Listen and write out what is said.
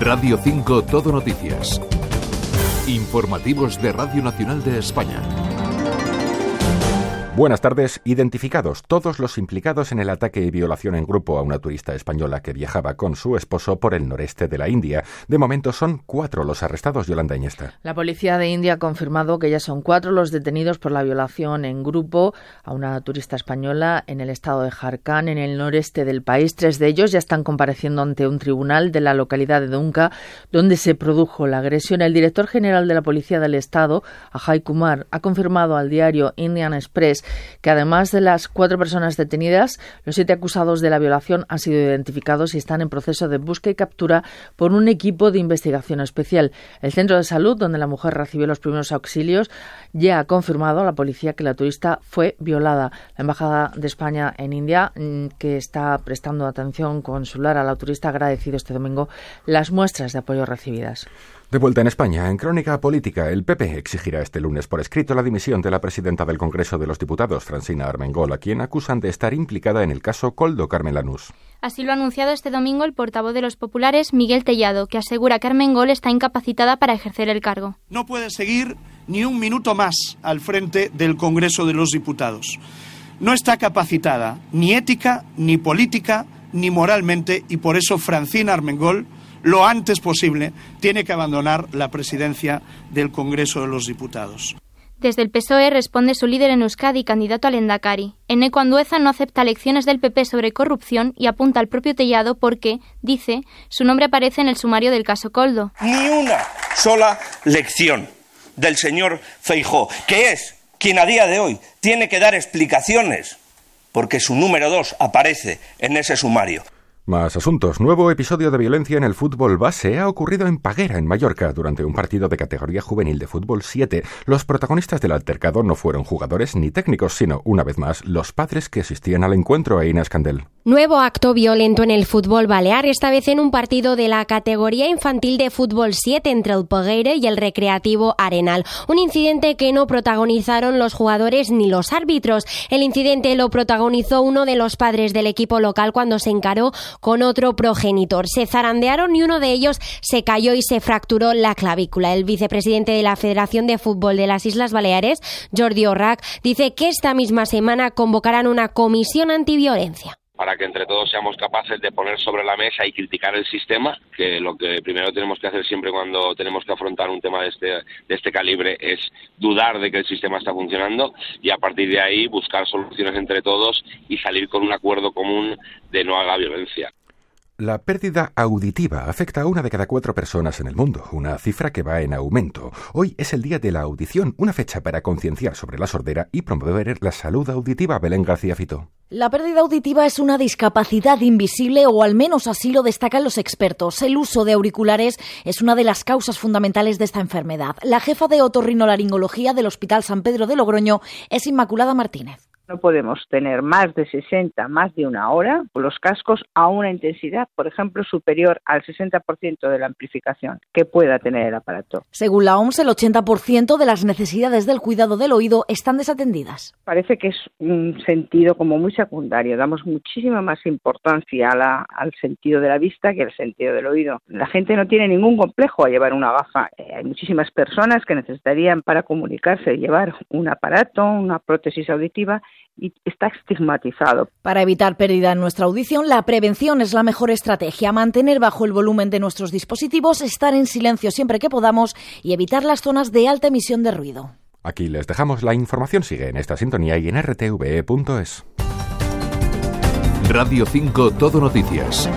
Radio 5 Todo Noticias. Informativos de Radio Nacional de España. Buenas tardes. Identificados todos los implicados en el ataque y violación en grupo a una turista española que viajaba con su esposo por el noreste de la India. De momento son cuatro los arrestados, Yolanda Iñesta. La policía de India ha confirmado que ya son cuatro los detenidos por la violación en grupo a una turista española en el estado de Jharkhand, en el noreste del país. Tres de ellos ya están compareciendo ante un tribunal de la localidad de Dunka, donde se produjo la agresión. El director general de la policía del estado, Ajay Kumar, ha confirmado al diario Indian Express que además de las cuatro personas detenidas, los siete acusados de la violación han sido identificados y están en proceso de búsqueda y captura por un equipo de investigación especial. El centro de salud, donde la mujer recibió los primeros auxilios, ya ha confirmado a la policía que la turista fue violada. La Embajada de España en India, mm, que está prestando atención consular a la turista, ha agradecido este domingo las muestras de apoyo recibidas. De vuelta en España, en Crónica Política, el PP exigirá este lunes por escrito la dimisión de la presidenta del Congreso de los Diputados, Francina Armengol, a quien acusan de estar implicada en el caso Coldo Carmen Lanús. Así lo ha anunciado este domingo el portavoz de los populares, Miguel Tellado, que asegura que Armengol está incapacitada para ejercer el cargo. No puede seguir ni un minuto más al frente del Congreso de los Diputados. No está capacitada ni ética, ni política, ni moralmente, y por eso Francina Armengol lo antes posible, tiene que abandonar la presidencia del Congreso de los Diputados. Desde el PSOE responde su líder en Euskadi, candidato al Endacari. Eneco Andueza no acepta lecciones del PP sobre corrupción y apunta al propio Tellado porque, dice, su nombre aparece en el sumario del caso Coldo. Ni una sola lección del señor Feijó, que es quien a día de hoy tiene que dar explicaciones porque su número dos aparece en ese sumario. Más asuntos. Nuevo episodio de violencia en el fútbol base ha ocurrido en Paguera, en Mallorca, durante un partido de categoría juvenil de fútbol 7. Los protagonistas del altercado no fueron jugadores ni técnicos, sino, una vez más, los padres que asistían al encuentro a Inés Candel. Nuevo acto violento en el fútbol balear, esta vez en un partido de la categoría infantil de fútbol 7 entre el Paguera y el Recreativo Arenal. Un incidente que no protagonizaron los jugadores ni los árbitros. El incidente lo protagonizó uno de los padres del equipo local cuando se encaró con otro progenitor. Se zarandearon y uno de ellos se cayó y se fracturó la clavícula. El vicepresidente de la Federación de Fútbol de las Islas Baleares, Jordi Orrac, dice que esta misma semana convocarán una comisión antiviolencia para que entre todos seamos capaces de poner sobre la mesa y criticar el sistema, que lo que primero tenemos que hacer siempre cuando tenemos que afrontar un tema de este, de este calibre es dudar de que el sistema está funcionando y a partir de ahí buscar soluciones entre todos y salir con un acuerdo común de no haga violencia. La pérdida auditiva afecta a una de cada cuatro personas en el mundo, una cifra que va en aumento. Hoy es el Día de la Audición, una fecha para concienciar sobre la sordera y promover la salud auditiva. Belén García Fito. La pérdida auditiva es una discapacidad invisible o al menos así lo destacan los expertos. El uso de auriculares es una de las causas fundamentales de esta enfermedad. La jefa de otorrinolaringología del Hospital San Pedro de Logroño es Inmaculada Martínez. No podemos tener más de 60, más de una hora, los cascos a una intensidad, por ejemplo, superior al 60% de la amplificación que pueda tener el aparato. Según la OMS, el 80% de las necesidades del cuidado del oído están desatendidas. Parece que es un sentido como muy secundario. Damos muchísima más importancia al sentido de la vista que al sentido del oído. La gente no tiene ningún complejo a llevar una gafa. Eh, hay muchísimas personas que necesitarían para comunicarse llevar un aparato, una prótesis auditiva y está estigmatizado. Para evitar pérdida en nuestra audición, la prevención es la mejor estrategia. Mantener bajo el volumen de nuestros dispositivos, estar en silencio siempre que podamos y evitar las zonas de alta emisión de ruido. Aquí les dejamos la información. Sigue en esta sintonía y en rtve.es. Radio 5 Todo Noticias.